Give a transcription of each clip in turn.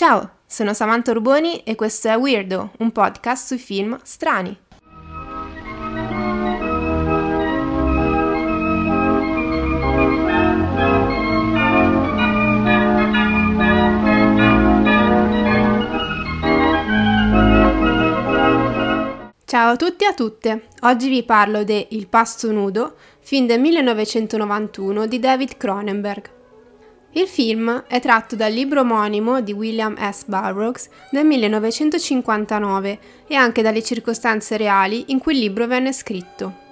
Ciao, sono Samantha Urboni e questo è Weirdo, un podcast sui film strani. Ciao a tutti e a tutte, oggi vi parlo de Il pasto nudo, film del 1991 di David Cronenberg. Il film è tratto dal libro omonimo di William S. Burroughs del 1959 e anche dalle circostanze reali in cui il libro venne scritto.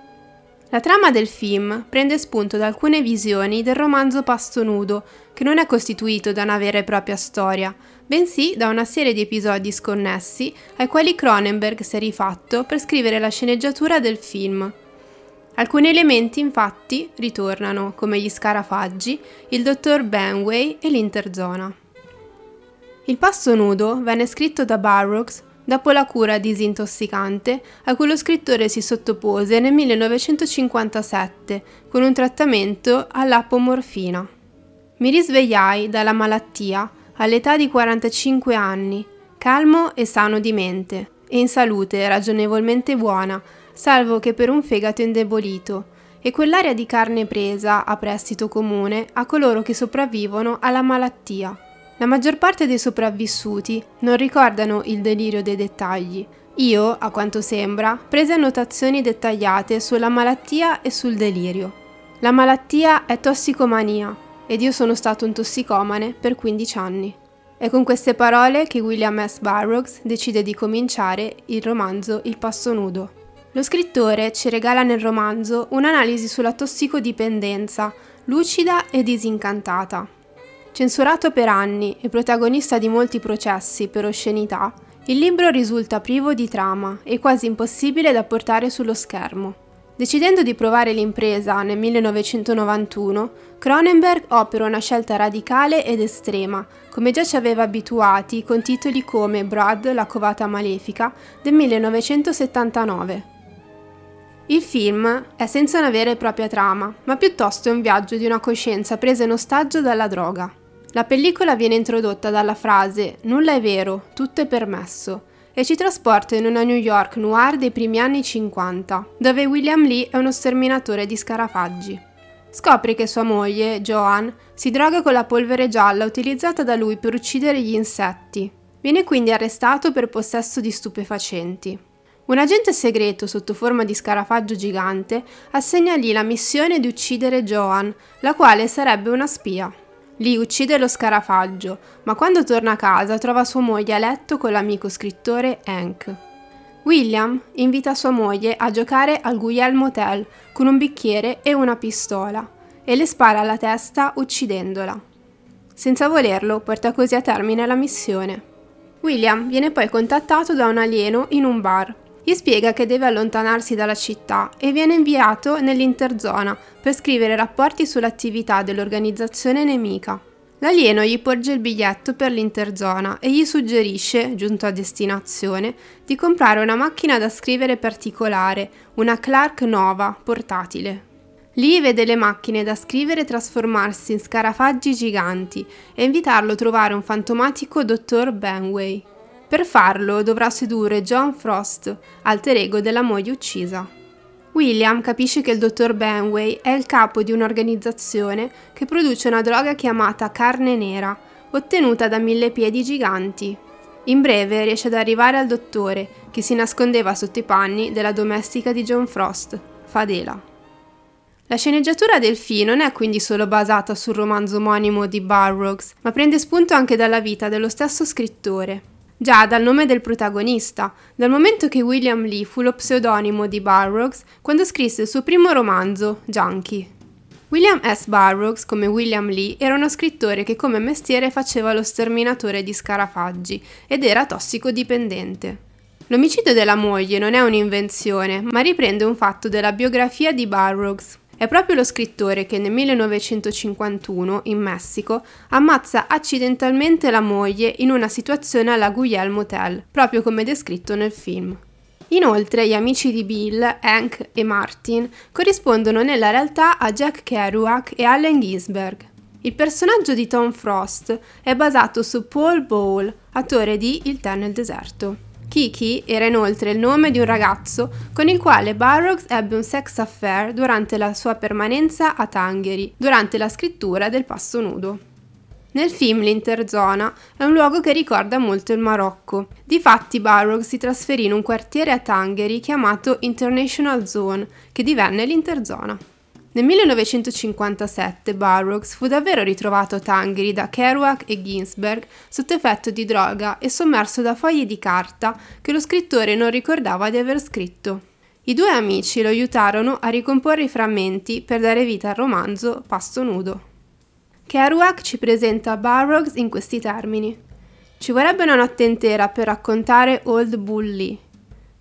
La trama del film prende spunto da alcune visioni del romanzo Pasto Nudo, che non è costituito da una vera e propria storia, bensì da una serie di episodi sconnessi ai quali Cronenberg si è rifatto per scrivere la sceneggiatura del film. Alcuni elementi infatti ritornano, come gli scarafaggi, il dottor Benway e l'interzona. Il pasto nudo venne scritto da Burroughs dopo la cura disintossicante a cui lo scrittore si sottopose nel 1957 con un trattamento all'apomorfina. Mi risvegliai dalla malattia all'età di 45 anni, calmo e sano di mente e in salute ragionevolmente buona salvo che per un fegato indebolito, e quell'aria di carne presa a prestito comune a coloro che sopravvivono alla malattia. La maggior parte dei sopravvissuti non ricordano il delirio dei dettagli. Io, a quanto sembra, prese annotazioni dettagliate sulla malattia e sul delirio. La malattia è tossicomania ed io sono stato un tossicomane per 15 anni. È con queste parole che William S. Burroughs decide di cominciare il romanzo Il passo nudo. Lo scrittore ci regala nel romanzo un'analisi sulla tossicodipendenza, lucida e disincantata. Censurato per anni e protagonista di molti processi per oscenità, il libro risulta privo di trama e quasi impossibile da portare sullo schermo. Decidendo di provare l'impresa nel 1991, Cronenberg opera una scelta radicale ed estrema, come già ci aveva abituati con titoli come Brad, la covata malefica del 1979. Il film è senza una vera e propria trama, ma piuttosto è un viaggio di una coscienza presa in ostaggio dalla droga. La pellicola viene introdotta dalla frase Nulla è vero, tutto è permesso e ci trasporta in una New York noir dei primi anni 50, dove William Lee è uno sterminatore di scarafaggi. Scopre che sua moglie, Joan, si droga con la polvere gialla utilizzata da lui per uccidere gli insetti. Viene quindi arrestato per possesso di stupefacenti. Un agente segreto sotto forma di scarafaggio gigante assegna gli la missione di uccidere Joan, la quale sarebbe una spia. Lee uccide lo scarafaggio, ma quando torna a casa trova sua moglie a letto con l'amico scrittore Hank. William invita sua moglie a giocare al Guglielmo Hotel con un bicchiere e una pistola e le spara alla testa uccidendola. Senza volerlo porta così a termine la missione. William viene poi contattato da un alieno in un bar gli spiega che deve allontanarsi dalla città e viene inviato nell'interzona per scrivere rapporti sull'attività dell'organizzazione nemica. L'alieno gli porge il biglietto per l'interzona e gli suggerisce, giunto a destinazione, di comprare una macchina da scrivere particolare, una Clark Nova, portatile. Lì vede le macchine da scrivere trasformarsi in scarafaggi giganti e invitarlo a trovare un fantomatico dottor Benway. Per farlo dovrà sedurre John Frost, alter ego della moglie uccisa. William capisce che il dottor Benway è il capo di un'organizzazione che produce una droga chiamata carne nera, ottenuta da mille piedi giganti. In breve riesce ad arrivare al dottore, che si nascondeva sotto i panni della domestica di John Frost, Fadela. La sceneggiatura del film non è quindi solo basata sul romanzo omonimo di Burroughs, ma prende spunto anche dalla vita dello stesso scrittore. Già dal nome del protagonista, dal momento che William Lee fu lo pseudonimo di Burroughs quando scrisse il suo primo romanzo, Junkie. William S. Burroughs, come William Lee, era uno scrittore che come mestiere faceva lo sterminatore di scarafaggi ed era tossicodipendente. L'omicidio della moglie non è un'invenzione, ma riprende un fatto della biografia di Burroughs. È proprio lo scrittore che nel 1951, in Messico, ammazza accidentalmente la moglie in una situazione alla Guglielmo Hotel, proprio come descritto nel film. Inoltre gli amici di Bill, Hank e Martin corrispondono nella realtà a Jack Kerouac e Allen Ginsberg. Il personaggio di Tom Frost è basato su Paul Ball, attore di Il tè nel deserto. Kiki era inoltre il nome di un ragazzo con il quale Burroughs ebbe un sex affair durante la sua permanenza a Tangheri, durante la scrittura del Passo Nudo. Nel film l'Interzona è un luogo che ricorda molto il Marocco. Difatti Burroughs si trasferì in un quartiere a Tangheri chiamato International Zone, che divenne l'Interzona. Nel 1957 Burroughs fu davvero ritrovato a Tangheri da Kerouac e Ginsberg sotto effetto di droga e sommerso da fogli di carta che lo scrittore non ricordava di aver scritto. I due amici lo aiutarono a ricomporre i frammenti per dare vita al romanzo Pasto nudo. Kerouac ci presenta Burroughs in questi termini. Ci vorrebbe una notte intera per raccontare Old Bully.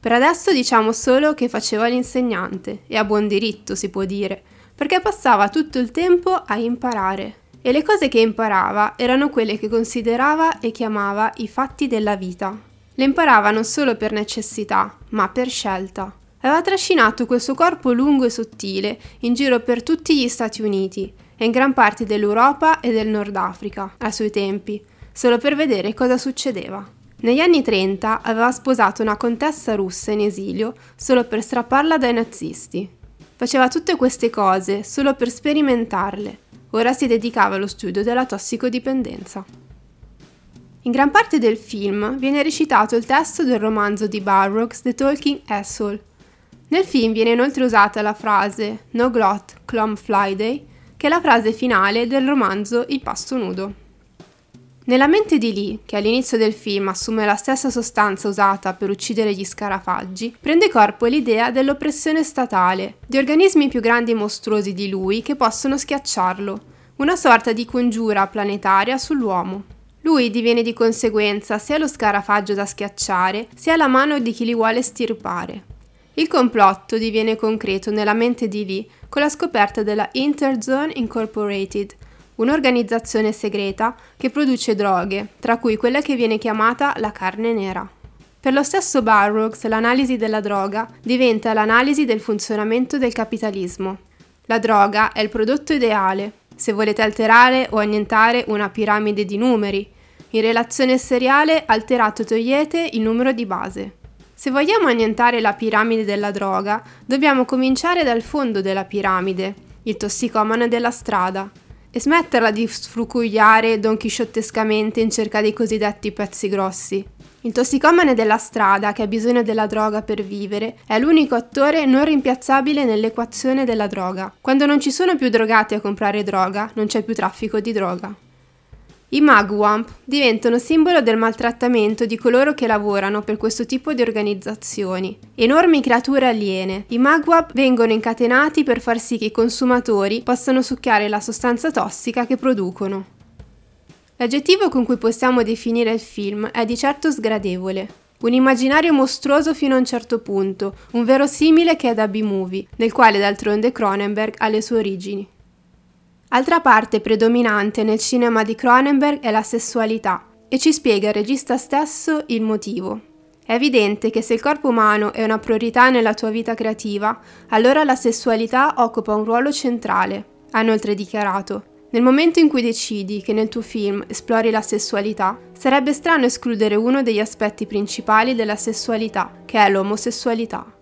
Per adesso diciamo solo che faceva l'insegnante, e a buon diritto si può dire, perché passava tutto il tempo a imparare. E le cose che imparava erano quelle che considerava e chiamava i fatti della vita. Le imparava non solo per necessità, ma per scelta. Aveva trascinato quel suo corpo lungo e sottile in giro per tutti gli Stati Uniti e in gran parte dell'Europa e del Nord Africa, ai suoi tempi, solo per vedere cosa succedeva. Negli anni 30 aveva sposato una contessa russa in esilio solo per strapparla dai nazisti. Faceva tutte queste cose solo per sperimentarle. Ora si dedicava allo studio della tossicodipendenza. In gran parte del film viene recitato il testo del romanzo di Burroughs The Talking Asshole. Nel film viene inoltre usata la frase No Glot Clom Flyday, che è la frase finale del romanzo Il pasto nudo. Nella mente di Lee, che all'inizio del film assume la stessa sostanza usata per uccidere gli scarafaggi, prende corpo l'idea dell'oppressione statale, di organismi più grandi e mostruosi di lui che possono schiacciarlo, una sorta di congiura planetaria sull'uomo. Lui diviene di conseguenza sia lo scarafaggio da schiacciare, sia la mano di chi li vuole stirpare. Il complotto diviene concreto nella mente di Lee con la scoperta della Interzone Incorporated, un'organizzazione segreta che produce droghe, tra cui quella che viene chiamata la carne nera. Per lo stesso Burroughs l'analisi della droga diventa l'analisi del funzionamento del capitalismo. La droga è il prodotto ideale, se volete alterare o annientare una piramide di numeri. In relazione seriale alterate o togliete il numero di base. Se vogliamo annientare la piramide della droga, dobbiamo cominciare dal fondo della piramide, il tossicomane della strada, e smetterla di sfrucugliare donchisciottescamente in cerca dei cosiddetti pezzi grossi. Il tossicomane della strada, che ha bisogno della droga per vivere, è l'unico attore non rimpiazzabile nell'equazione della droga. Quando non ci sono più drogati a comprare droga, non c'è più traffico di droga. I Magwamp diventano simbolo del maltrattamento di coloro che lavorano per questo tipo di organizzazioni. Enormi creature aliene, i Magwamp vengono incatenati per far sì che i consumatori possano succhiare la sostanza tossica che producono. L'aggettivo con cui possiamo definire il film è di certo sgradevole. Un immaginario mostruoso fino a un certo punto, un verosimile che è da B-movie, nel quale d'altronde Cronenberg ha le sue origini. Altra parte predominante nel cinema di Cronenberg è la sessualità e ci spiega il regista stesso il motivo. È evidente che se il corpo umano è una priorità nella tua vita creativa, allora la sessualità occupa un ruolo centrale, ha inoltre dichiarato. Nel momento in cui decidi che nel tuo film esplori la sessualità, sarebbe strano escludere uno degli aspetti principali della sessualità, che è l'omosessualità.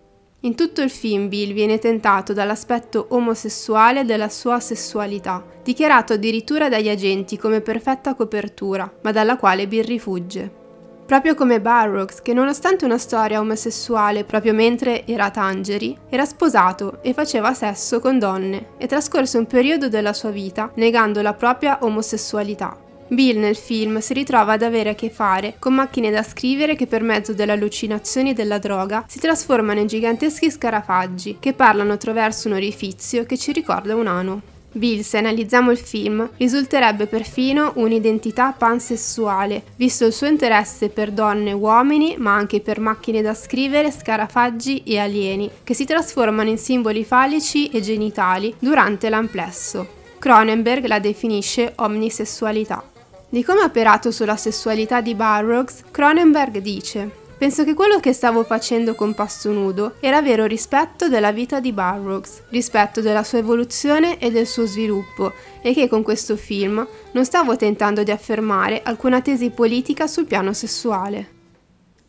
In tutto il film Bill viene tentato dall'aspetto omosessuale della sua sessualità, dichiarato addirittura dagli agenti come perfetta copertura, ma dalla quale Bill rifugge. Proprio come Burroughs, che nonostante una storia omosessuale proprio mentre era a Tangeri, era sposato e faceva sesso con donne e trascorse un periodo della sua vita negando la propria omosessualità. Bill nel film si ritrova ad avere a che fare con macchine da scrivere che per mezzo delle allucinazioni della droga si trasformano in giganteschi scarafaggi che parlano attraverso un orifizio che ci ricorda un ano. Bill, se analizziamo il film, risulterebbe perfino un'identità pansessuale, visto il suo interesse per donne e uomini, ma anche per macchine da scrivere, scarafaggi e alieni, che si trasformano in simboli falici e genitali durante l'amplesso. Cronenberg la definisce omnisessualità. Di come ha operato sulla sessualità di Burroughs, Cronenberg dice Penso che quello che stavo facendo con Pasto Nudo era vero rispetto della vita di Burroughs, rispetto della sua evoluzione e del suo sviluppo, e che con questo film non stavo tentando di affermare alcuna tesi politica sul piano sessuale.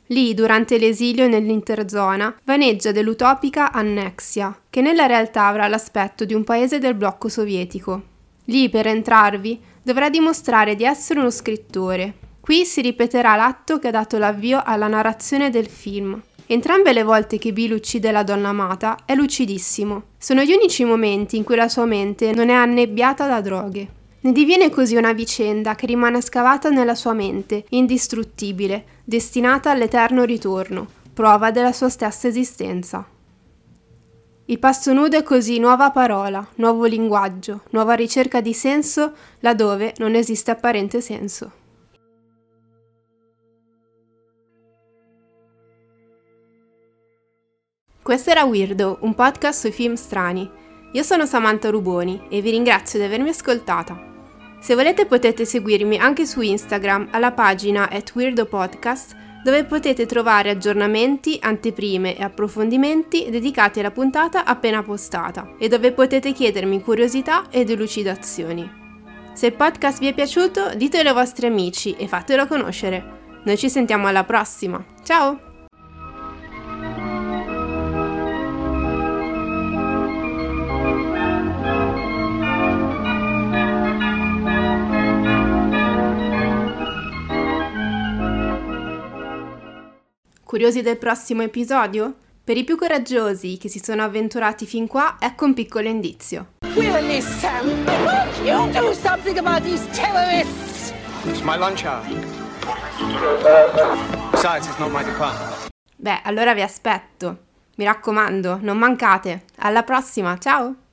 Lì, durante l'esilio nell'interzona, vaneggia dell'utopica Annexia, che nella realtà avrà l'aspetto di un paese del blocco sovietico. Lì, per entrarvi, dovrà dimostrare di essere uno scrittore, Qui si ripeterà l'atto che ha dato l'avvio alla narrazione del film. Entrambe le volte che Bill uccide la donna amata è lucidissimo. Sono gli unici momenti in cui la sua mente non è annebbiata da droghe. Ne diviene così una vicenda che rimane scavata nella sua mente, indistruttibile, destinata all'eterno ritorno, prova della sua stessa esistenza. Il pasto nudo è così nuova parola, nuovo linguaggio, nuova ricerca di senso laddove non esiste apparente senso. Questo era Weirdo, un podcast sui film strani. Io sono Samantha Ruboni e vi ringrazio di avermi ascoltata. Se volete potete seguirmi anche su Instagram alla pagina at weirdopodcast dove potete trovare aggiornamenti, anteprime e approfondimenti dedicati alla puntata appena postata e dove potete chiedermi curiosità ed elucidazioni. Se il podcast vi è piaciuto ditelo ai vostri amici e fatelo conoscere. Noi ci sentiamo alla prossima. Ciao! Curiosi del prossimo episodio? Per i più coraggiosi che si sono avventurati fin qua, ecco un piccolo indizio. Willie Sam, won't you do something about these terrorists? It's my lunch hour. Besides, it's not my department. Beh, allora vi aspetto. Mi raccomando, non mancate. Alla prossima, ciao!